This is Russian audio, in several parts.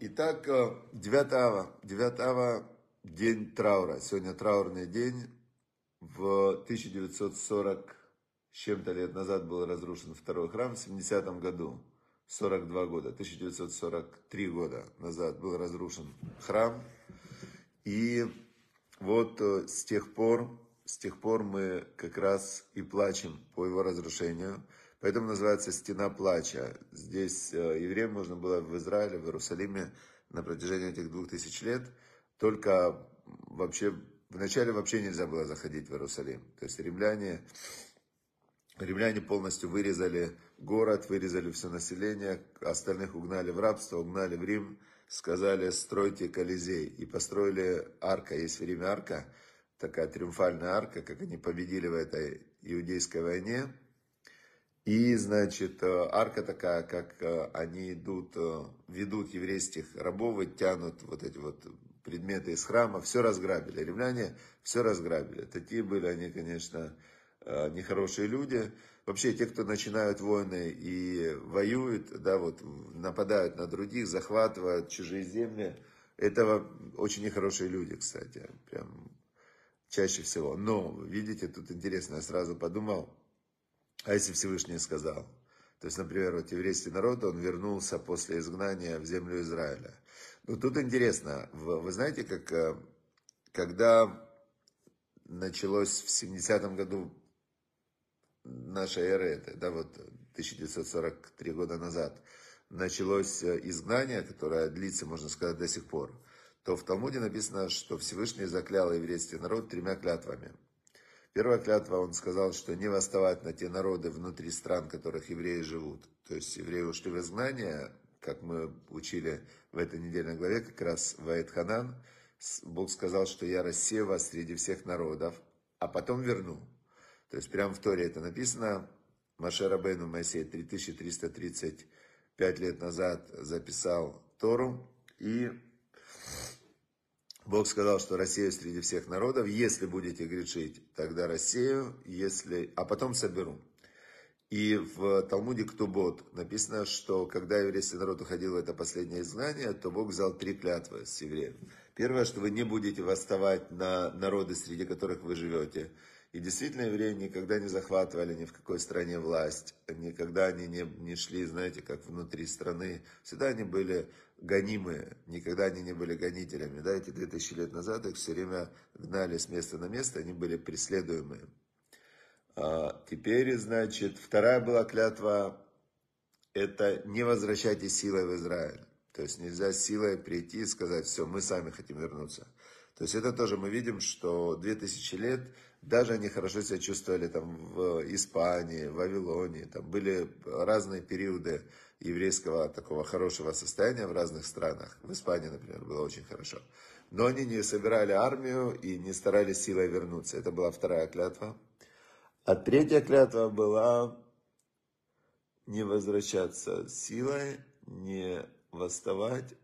Итак, 9 ава, 9 ава день траура. Сегодня траурный день. В 1940 с чем-то лет назад был разрушен второй храм, в 70 году, 42 года, 1943 года назад был разрушен храм. И вот э, с тех пор, с тех пор мы как раз и плачем по его разрушению. Поэтому называется «Стена плача». Здесь э, евреям можно было в Израиле, в Иерусалиме на протяжении этих двух тысяч лет. Только вообще, вначале вообще нельзя было заходить в Иерусалим. То есть римляне, римляне полностью вырезали город, вырезали все население, остальных угнали в рабство, угнали в Рим, сказали стройте Колизей. И построили арка, есть в Риме арка, такая триумфальная арка, как они победили в этой иудейской войне. И, значит, э, арка такая, как э, они идут, э, ведут еврейских рабов и тянут вот эти вот предметы из храма, все разграбили. Римляне все разграбили. Такие были они, конечно, нехорошие люди. Вообще, те, кто начинают войны и воюют, да, вот, нападают на других, захватывают чужие земли, это очень нехорошие люди, кстати, прям чаще всего. Но, видите, тут интересно, я сразу подумал, а если Всевышний сказал? То есть, например, вот еврейский народ, он вернулся после изгнания в землю Израиля. Ну, тут интересно, вы знаете, как, э, когда началось в 70-м году наша эра, это, да, вот 1943 года назад, началось э, изгнание, которое длится, можно сказать, до сих пор, то в Талмуде написано, что Всевышний заклял еврейский народ тремя клятвами – Первая клятва, он сказал, что не восставать на те народы внутри стран, в которых евреи живут. То есть евреи ушли в изгнание, как мы учили в этой недельной главе, как раз в Аэтханан. Бог сказал, что я рассею вас среди всех народов, а потом верну. То есть прямо в Торе это написано. Машера Бену Моисей 3335 лет назад записал Тору. И Бог сказал, что рассею среди всех народов. Если будете грешить, тогда рассею, если... а потом соберу. И в Талмуде Ктубот написано, что когда еврейский народ уходил в это последнее изгнание, то Бог взял три клятвы с евреев. Первое, что вы не будете восставать на народы, среди которых вы живете. И действительно, евреи никогда не захватывали ни в какой стране власть, никогда они не, не шли, знаете, как внутри страны. Всегда они были гонимые, никогда они не были гонителями. Да, эти 2000 лет назад их все время гнали с места на место, они были преследуемые. А теперь, значит, вторая была клятва, это не возвращайтесь силой в Израиль. То есть нельзя силой прийти и сказать, все, мы сами хотим вернуться. То есть это тоже мы видим, что 2000 лет даже они хорошо себя чувствовали там в Испании, в Вавилоне. Там были разные периоды еврейского такого хорошего состояния в разных странах. В Испании, например, было очень хорошо. Но они не собирали армию и не старались силой вернуться. Это была вторая клятва. А третья клятва была не возвращаться силой, не восставать.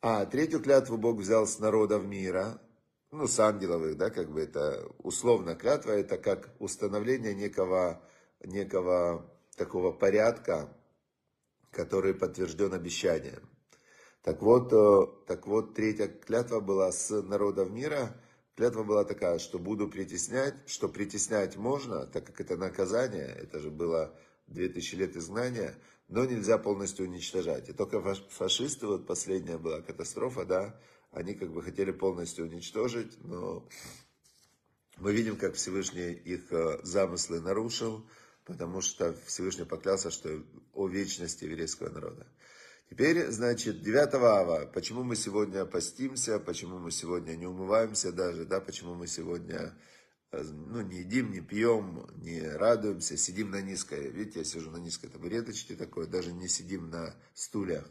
А, третью клятву Бог взял с народов мира, ну, с ангеловых, да, как бы это условно клятва, это как установление некого, некого такого порядка, который подтвержден обещанием. Так вот, э, так вот, третья клятва была с народов мира. Клятва была такая, что буду притеснять, что притеснять можно, так как это наказание, это же было 2000 лет изгнания, но нельзя полностью уничтожать. И только фашисты, вот последняя была катастрофа, да, они как бы хотели полностью уничтожить, но мы видим, как Всевышний их э, замыслы нарушил, потому что Всевышний поклялся, что о вечности еврейского народа. Теперь, значит, 9 ава, почему мы сегодня постимся, почему мы сегодня не умываемся даже, да, почему мы сегодня ну, не едим, не пьем, не радуемся, сидим на низкой. Видите, я сижу на низкой табуреточке такой, даже не сидим на стульях.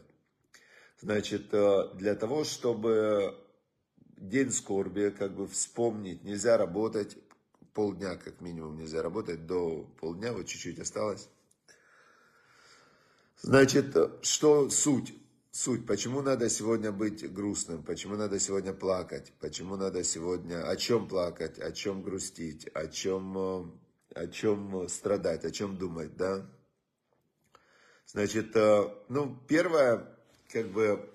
Значит, э, для того, чтобы день скорби, как бы вспомнить, нельзя работать, полдня как минимум нельзя работать, до полдня, вот чуть-чуть осталось. Значит, что суть? Суть, почему надо сегодня быть грустным, почему надо сегодня плакать, почему надо сегодня, о чем плакать, о чем грустить, о чем, э, о чем страдать, о чем думать, да? Значит, э, ну, первое, как бы,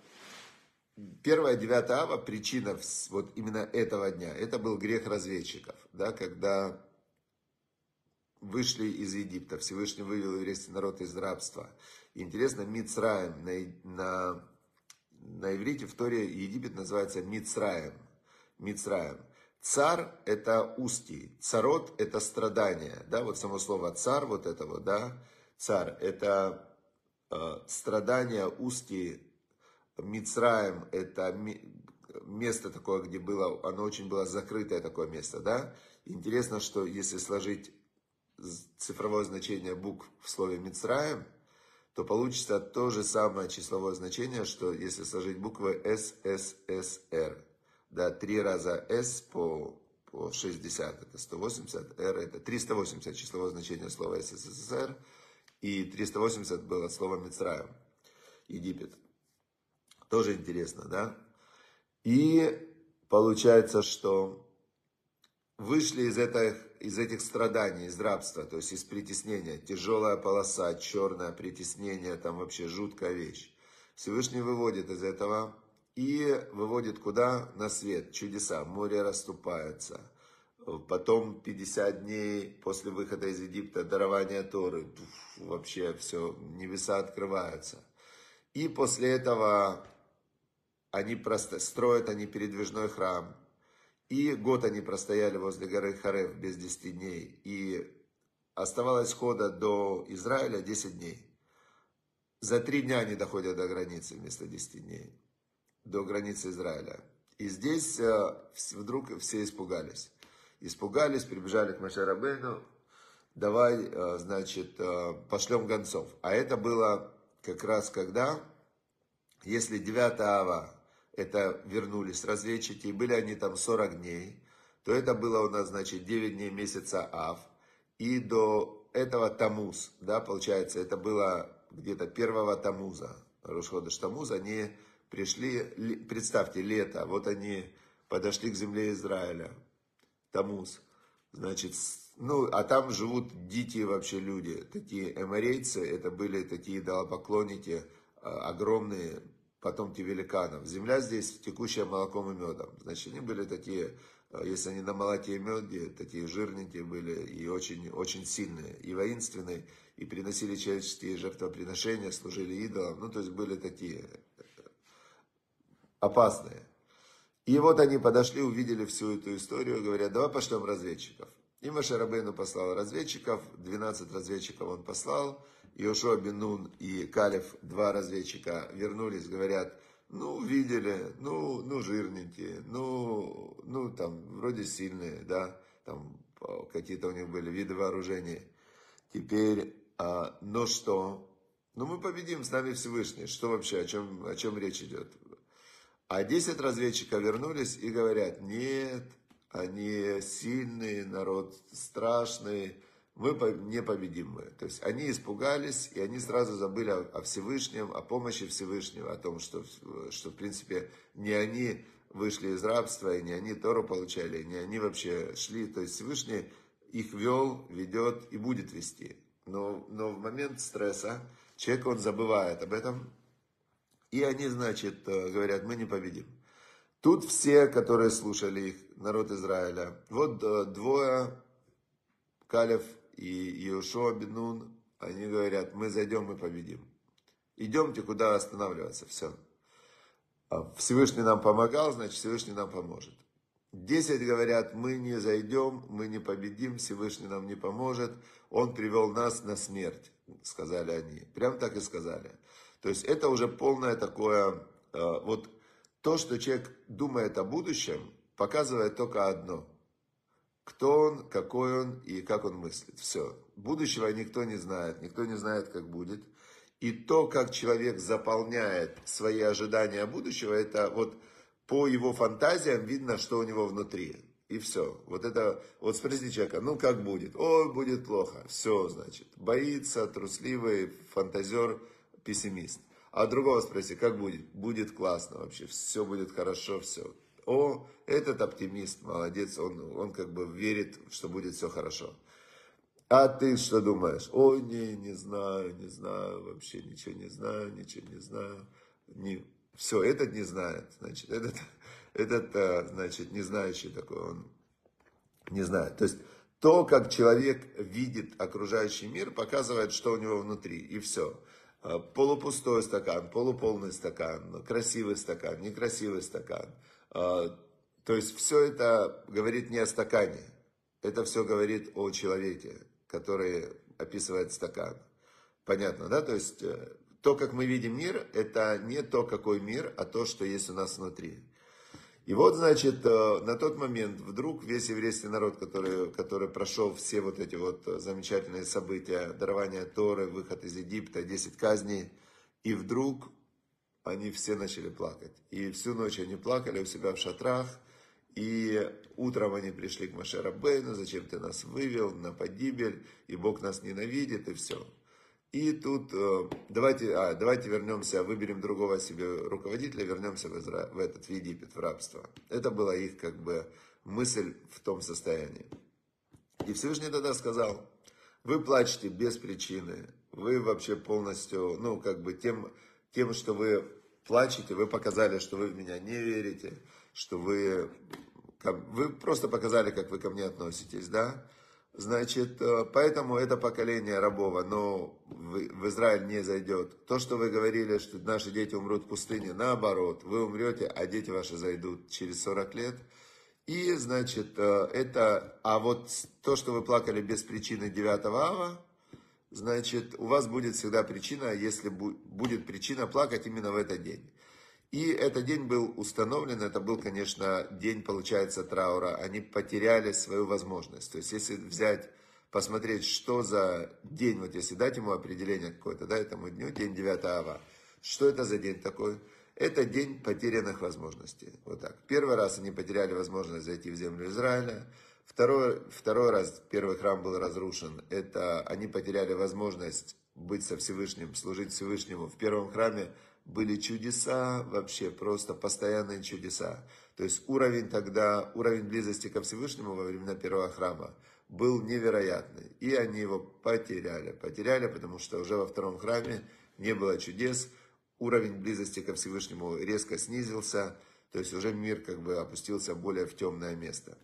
первая 9 ава, причина вот именно этого дня, это был грех разведчиков, да, когда вышли из Египта, Всевышний вывел еврейский народ из рабства. Интересно, Мицраем на, на, на иврите в Торе Египет называется Мицраем. Мицраем. Цар – это устий, царот – это страдание, да, вот само слово цар, вот это вот, да, цар – это э, страдание, устий, Мицраем – это место такое, где было, оно очень было закрытое такое место, да. Интересно, что если сложить цифровое значение букв в слове Мицраем, то получится то же самое числовое значение, что если сложить буквы СССР да, 3 раза S по, по 60, это 180, R это 380 числовое значение слова СССР, и 380 было слово Мицраем, Египет. Тоже интересно, да? И получается, что вышли из этих, из этих страданий, из рабства, то есть из притеснения. Тяжелая полоса, черное притеснение, там вообще жуткая вещь. Всевышний выводит из этого и выводит куда? На свет. Чудеса. Море расступается. Потом 50 дней после выхода из Египта, дарование Торы. Вообще все, небеса открываются. И после этого они просто строят они передвижной храм. И год они простояли возле горы Харев без 10 дней. И оставалось хода до Израиля 10 дней. За три дня они доходят до границы вместо 10 дней до границы Израиля. И здесь э, вдруг все испугались. Испугались, прибежали к Машарабейну, давай, э, значит, э, пошлем гонцов. А это было как раз когда, если 9 ава, это вернулись разведчики, и были они там 40 дней, то это было у нас, значит, 9 дней месяца ав, и до этого Тамуз, да, получается, это было где-то первого Тамуза, Рушхода Тамуз, они пришли, представьте, лето, вот они подошли к земле Израиля, Тамуз, значит, ну, а там живут дикие вообще люди, такие эморейцы, это были такие идолопоклонники, а, огромные потомки великанов. Земля здесь текущая молоком и медом. Значит, они были такие, а, если они на молоке и меде, такие жирненькие были и очень, очень сильные, и воинственные, и приносили человеческие жертвоприношения, служили идолам. Ну, то есть были такие опасные. И вот они подошли, увидели всю эту историю, говорят, давай пошлем разведчиков. И Машарабейну послал разведчиков, 12 разведчиков он послал, Иошуа Бенун и Калев, два разведчика, вернулись, говорят, ну, видели, ну, ну, жирненькие, ну, ну, там, вроде сильные, да, там, какие-то у них были виды вооружения. Теперь, а, но что? Ну, мы победим, с нами Всевышний. Что вообще, о чем, о чем речь идет? А 10 разведчиков вернулись и говорят, нет, они сильные, народ страшный, мы не победим мы. То есть они испугались, и они сразу забыли о, Всевышнем, о помощи Всевышнего, о том, что, что в принципе не они вышли из рабства, и не они Тору получали, не они вообще шли. То есть Всевышний их вел, ведет и будет вести. Но, но в момент стресса человек, он забывает об этом, и они, значит, э, говорят, мы не победим. Тут все, которые слушали их, народ Израиля, вот э, двое, Калев и Иешуа Бенун, они говорят, мы зайдем и победим. Идемте, куда останавливаться, все. А Всевышний нам помогал, значит, Всевышний нам поможет. Десять говорят, мы не зайдем, мы не победим, Всевышний нам не поможет, Он привел нас на смерть, сказали они. Прям так и сказали. То есть это уже полное такое, э, вот то, что человек думает о будущем, показывает только одно. Кто он, какой он и как он мыслит. Все. Будущего никто не знает, никто не знает, как будет. И то, как человек заполняет свои ожидания будущего, это вот по его фантазиям видно, что у него внутри. И все. Вот это, вот спросите человека, ну как будет? Ой, будет плохо. Все, значит. Боится, трусливый, фантазер – пессимист. А другого спроси, как будет? Будет классно вообще, все будет хорошо, все. О, этот оптимист, молодец, он, он как бы верит, что будет все хорошо. А ты что думаешь? Ой, не, не знаю, не знаю, вообще ничего не знаю, ничего не знаю. Не... Все, этот не знает, значит, этот, этот, э, значит, не знающий такой, он не знает. То есть, то, как человек видит окружающий мир, показывает, что у него внутри, и все. Э, полупустой стакан, полуполный стакан, красивый стакан, некрасивый стакан. Э, то есть, все это говорит не о стакане, это все говорит о человеке который описывает стакан. Понятно, да? То есть э, то, как мы видим мир, это не то, какой мир, а то, что есть у нас внутри. И вот, значит, э, на тот момент вдруг весь еврейский народ, который, который прошел все вот эти вот замечательные события, дарование Торы, выход из Египта, 10 казней, и вдруг они все начали плакать. И всю ночь они плакали у себя в шатрах, и утром они пришли к Машера Бейну, зачем ты нас вывел на погибель, и Бог нас ненавидит, и все. И тут э, давайте, а, давайте вернемся, выберем другого себе руководителя, вернемся в, Изра... в этот в Египет, в рабство. Это была их как бы мысль в том состоянии. И Всевышний тогда сказал, вы плачете без причины, вы вообще полностью, ну как бы тем, тем, что вы плачете, вы показали, что вы в меня не верите, что вы вы просто показали, как вы ко мне относитесь, да? Значит, э, поэтому это поколение рабов, оно в Израиль не зайдет. То, что вы говорили, что наши дети умрут в пустыне, наоборот, вы умрете, а дети ваши зайдут через 40 лет. И, значит, э, это, а вот то, что вы плакали без причины 9 ава, значит, у вас будет всегда причина, если будет причина плакать именно в этот день. И этот день был установлен, это был, конечно, день, получается, траура. Они потеряли свою возможность. То есть, если взять, посмотреть, что за день, вот если дать ему определение какое-то, да, этому дню, день 9 ава, что это за день такой? Это день потерянных возможностей. Вот так. Первый раз они потеряли возможность зайти в землю Израиля. Второй, второй раз первый храм был разрушен. Это они потеряли возможность быть со Всевышним, служить Всевышнему. В первом храме были чудеса, вообще просто постоянные чудеса. То есть уровень тогда, уровень близости ко Всевышнему во времена первого храма был невероятный. И они его потеряли. Потеряли, потому что уже во втором храме не было чудес. Уровень близости ко Всевышнему резко снизился. То есть уже мир как бы опустился более в темное место.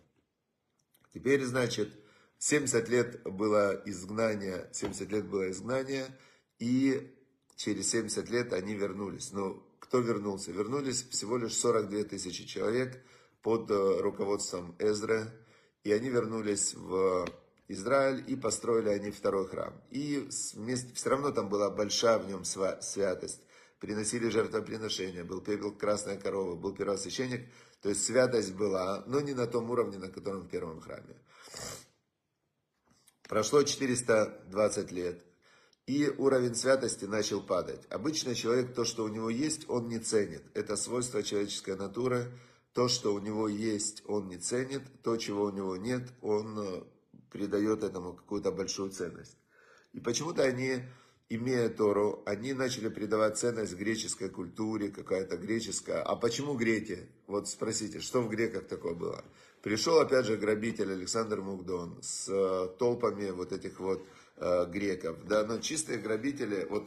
Теперь, значит, 70 лет было изгнание, 70 лет было изгнание, и через 70 лет они вернулись. Но кто вернулся? Вернулись всего лишь 42 тысячи человек под э, руководством Эзры. И они вернулись в Израиль и построили они второй храм. И вместе, все равно там была большая в нем святость. Приносили жертвоприношения, был пепел красная корова, был первосвященник. То есть святость была, но не на том уровне, на котором в первом храме. Прошло 420 лет и уровень святости начал падать. Обычно человек то, что у него есть, он не ценит. Это свойство человеческой натуры. То, что у него есть, он не ценит. То, чего у него нет, он э, придает этому какую-то большую ценность. И почему-то они, имея Тору, они начали придавать ценность греческой культуре, какая-то греческая. А почему греки? Вот спросите, что в греках такое было? Пришел опять же грабитель Александр Мугдон с э, толпами вот этих вот э, греков, да, но чистые грабители, вот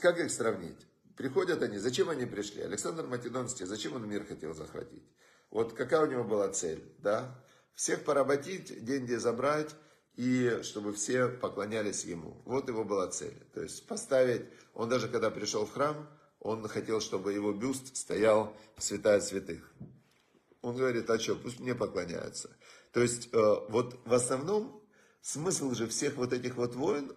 как их сравнить? Приходят они, зачем они пришли? Александр Македонский, зачем он мир хотел захватить? Вот какая у него была цель, да? Всех поработить, деньги забрать, и чтобы все поклонялись ему. Вот его была цель. То есть поставить, он даже когда пришел в храм, он хотел, чтобы его бюст стоял в святая святых. Он говорит, а что, пусть мне поклоняются. То есть, э, вот в основном Смысл же всех вот этих вот войн,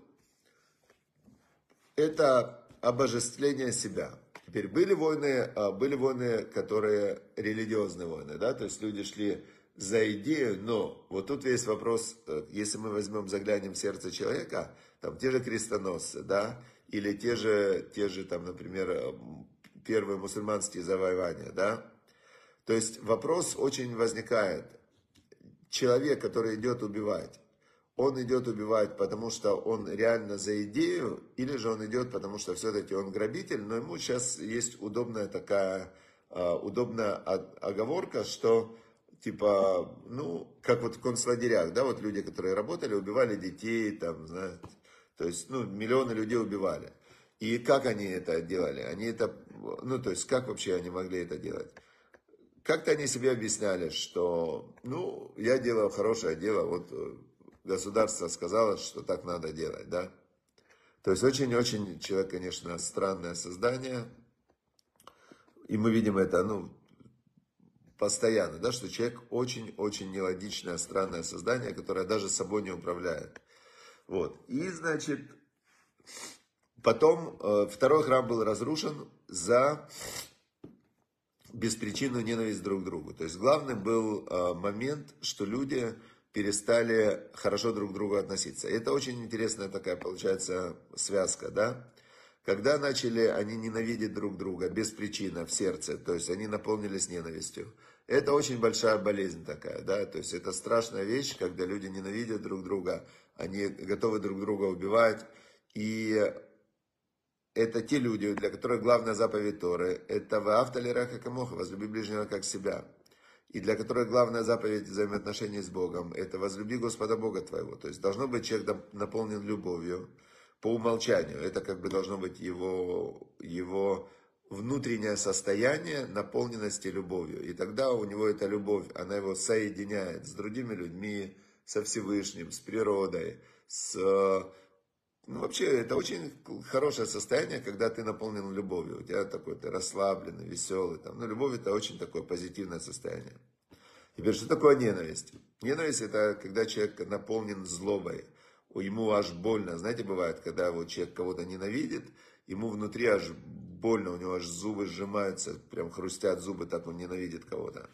это обожествление себя. Теперь были войны, а, были войны, которые религиозные войны, да, то есть люди шли за идею, но вот тут есть вопрос, э, если мы возьмем, заглянем в сердце человека, там те же крестоносцы, да, или те же, те же там, например, э, первые мусульманские завоевания, да, то есть вопрос очень возникает. Человек, который идет убивать, он идет убивать, потому что он реально за идею, или же он идет, потому что все-таки он грабитель, но ему сейчас есть удобная такая, а, удобная оговорка, что типа, ну, как вот в концлагерях, да, вот люди, которые работали, убивали детей, там, знаете, то есть, ну, миллионы людей убивали. И как они это делали? Они это, ну, то есть, как вообще они могли это делать? Как-то они себе объясняли, что, ну, я делаю хорошее дело, вот э, государство сказало, что так надо делать, да. То есть, очень-очень человек, конечно, странное создание. И мы видим это, ну, постоянно, да, что человек очень-очень нелогичное, странное создание, которое даже собой не управляет. Вот. И, значит, потом э, второй храм был разрушен за беспричинную ненависть друг к другу. То есть главный был э, момент, что люди перестали хорошо друг к другу относиться. Это очень интересная такая получается связка, да. Когда начали они ненавидеть друг друга без причины в сердце, то есть они наполнились ненавистью. Это очень большая болезнь такая, да, то есть это страшная вещь, когда люди ненавидят друг друга, они готовы друг друга убивать, и это те люди, для которых главная заповедь Торы, это «Ваавталираха камоха», «Возлюби ближнего как себя». И для которых главная заповедь взаимоотношений с Богом, это «Возлюби Господа Бога твоего». То есть должно быть человек наполнен любовью по умолчанию. Это как бы должно быть его, его внутреннее состояние наполненности любовью. И тогда у него эта любовь, она его соединяет с другими людьми, со Всевышним, с природой, с... Ну, вообще, это очень хорошее состояние, когда ты наполнен любовью. У тебя такой, ты расслабленный, веселый. Там. Ну, любовь это очень такое позитивное состояние. Теперь, что такое ненависть? Ненависть это когда человек наполнен злобой. Ему аж больно. Знаете, бывает, когда вот человек кого-то ненавидит, ему внутри аж больно, у него аж зубы сжимаются, прям хрустят зубы, так он ненавидит кого-то.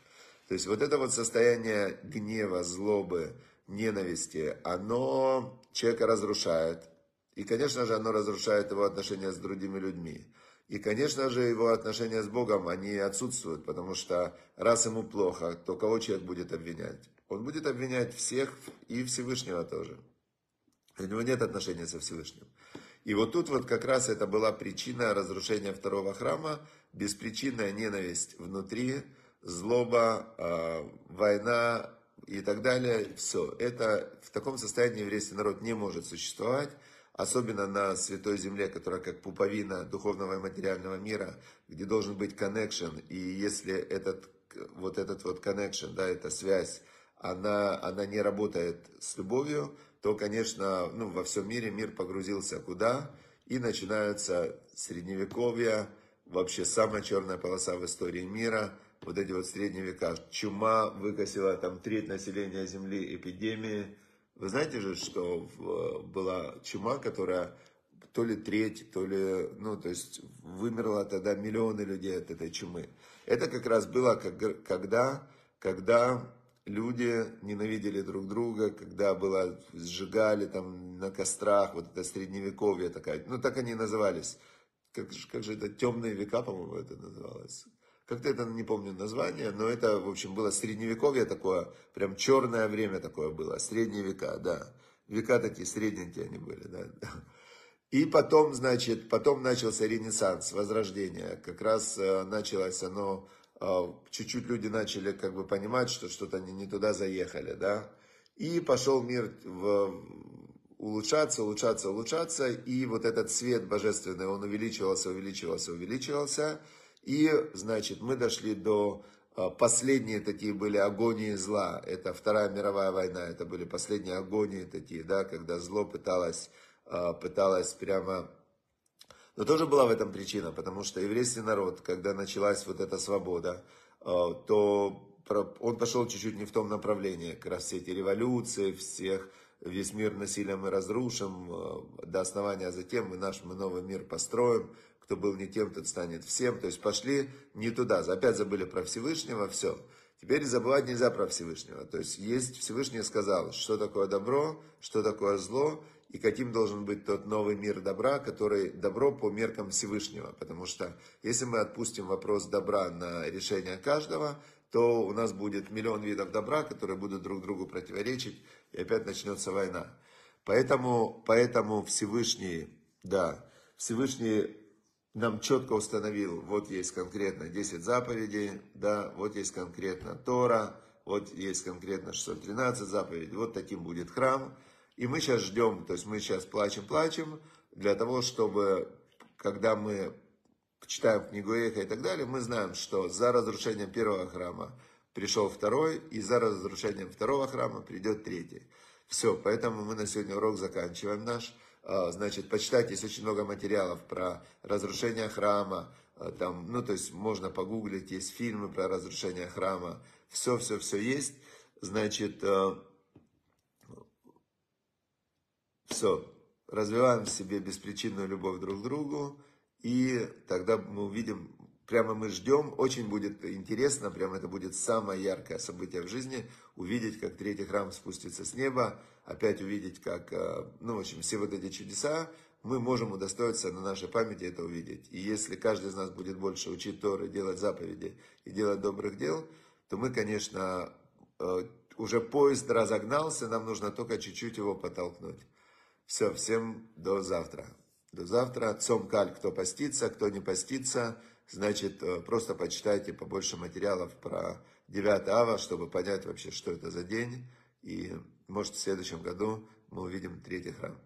То есть вот это вот состояние гнева, злобы, ненависти, оно человека разрушает. И, конечно же, оно разрушает его отношения с другими людьми. И, конечно же, его отношения с Богом, они отсутствуют, потому что раз ему плохо, то кого человек будет обвинять? Он будет обвинять всех и Всевышнего тоже. У него нет отношения со Всевышним. И вот тут вот как раз это была причина разрушения второго храма, беспричинная ненависть внутри, злоба, э, война и так далее. Все. Это в таком состоянии еврейский народ не может существовать, особенно на святой земле, которая как пуповина духовного и материального мира, где должен быть connection. И если этот вот этот вот connection, да, эта связь, она, она не работает с любовью, то, конечно, ну, во всем мире мир погрузился куда? И начинаются средневековья, вообще самая черная полоса в истории мира, вот эти вот средние века. Чума выкосила там треть населения Земли, эпидемии. Вы знаете же, что была чума, которая то ли треть, то ли, ну, то есть вымерло тогда миллионы людей от этой чумы. Это как раз было, когда, когда люди ненавидели друг друга, когда было, сжигали там на кострах, вот это средневековье такая, ну так они назывались. Как, как же это, темные века, по-моему, это называлось. Как-то это, не помню название, но это, в общем, было средневековье такое, прям черное время такое было, средние века, да. Века такие средненькие они были, да. И потом, значит, потом начался Ренессанс, Возрождение. Как раз э, началось оно чуть-чуть люди начали как бы понимать, что что-то они не туда заехали, да, и пошел мир в, улучшаться, улучшаться, улучшаться, и вот этот свет божественный, он увеличивался, увеличивался, увеличивался, и, значит, мы дошли до а, Последние такие были агонии зла. Это Вторая мировая война. Это были последние агонии такие, да, когда зло пыталось, а, пыталось прямо но тоже была в этом причина, потому что еврейский народ, когда началась вот эта свобода, э, то он пошел чуть-чуть не в том направлении. Как раз все эти революции, всех, весь мир насилием мы разрушим э, до основания, а затем мы наш мы новый мир построим. Кто был не тем, тот станет всем. То есть пошли не туда. Опять забыли про Всевышнего, все. Теперь забывать нельзя про Всевышнего. То есть есть Всевышний сказал, что такое добро, что такое зло и каким должен быть тот новый мир добра, который добро по меркам Всевышнего. Потому что если мы отпустим вопрос добра на решение каждого, то у нас будет миллион видов добра, которые будут друг другу противоречить, и опять начнется война. Поэтому, поэтому Всевышний, да, Всевышний нам четко установил, вот есть конкретно 10 заповедей, да, вот есть конкретно Тора, вот есть конкретно 613 заповедей, вот таким будет храм. И мы сейчас ждем, то есть мы сейчас плачем-плачем для того, чтобы, когда мы читаем книгу Эха и так далее, мы знаем, что за разрушением первого храма пришел второй, и за разрушением второго храма придет третий. Все, поэтому мы на сегодня урок заканчиваем наш. А, значит, почитать, есть очень много материалов про разрушение храма, а, там, ну, то есть можно погуглить, есть фильмы про разрушение храма, все, все, все есть. Значит, а, все, развиваем в себе беспричинную любовь друг к другу, и тогда мы увидим, прямо мы ждем, очень будет интересно, прямо это будет самое яркое событие в жизни, увидеть, как третий храм спустится с неба, опять увидеть, как, э, ну, в общем, все вот эти чудеса, мы можем удостоиться на нашей памяти это увидеть. И если каждый из нас будет больше учить Торы, делать заповеди и делать добрых дел, то мы, конечно, э, уже поезд разогнался, нам нужно только чуть-чуть его подтолкнуть. Все, всем до завтра. До завтра. Цом каль, кто постится, кто не постится, значит, э, просто почитайте побольше материалов про 9 ава, чтобы понять вообще, что это за день. И, может, в следующем году мы увидим третий храм.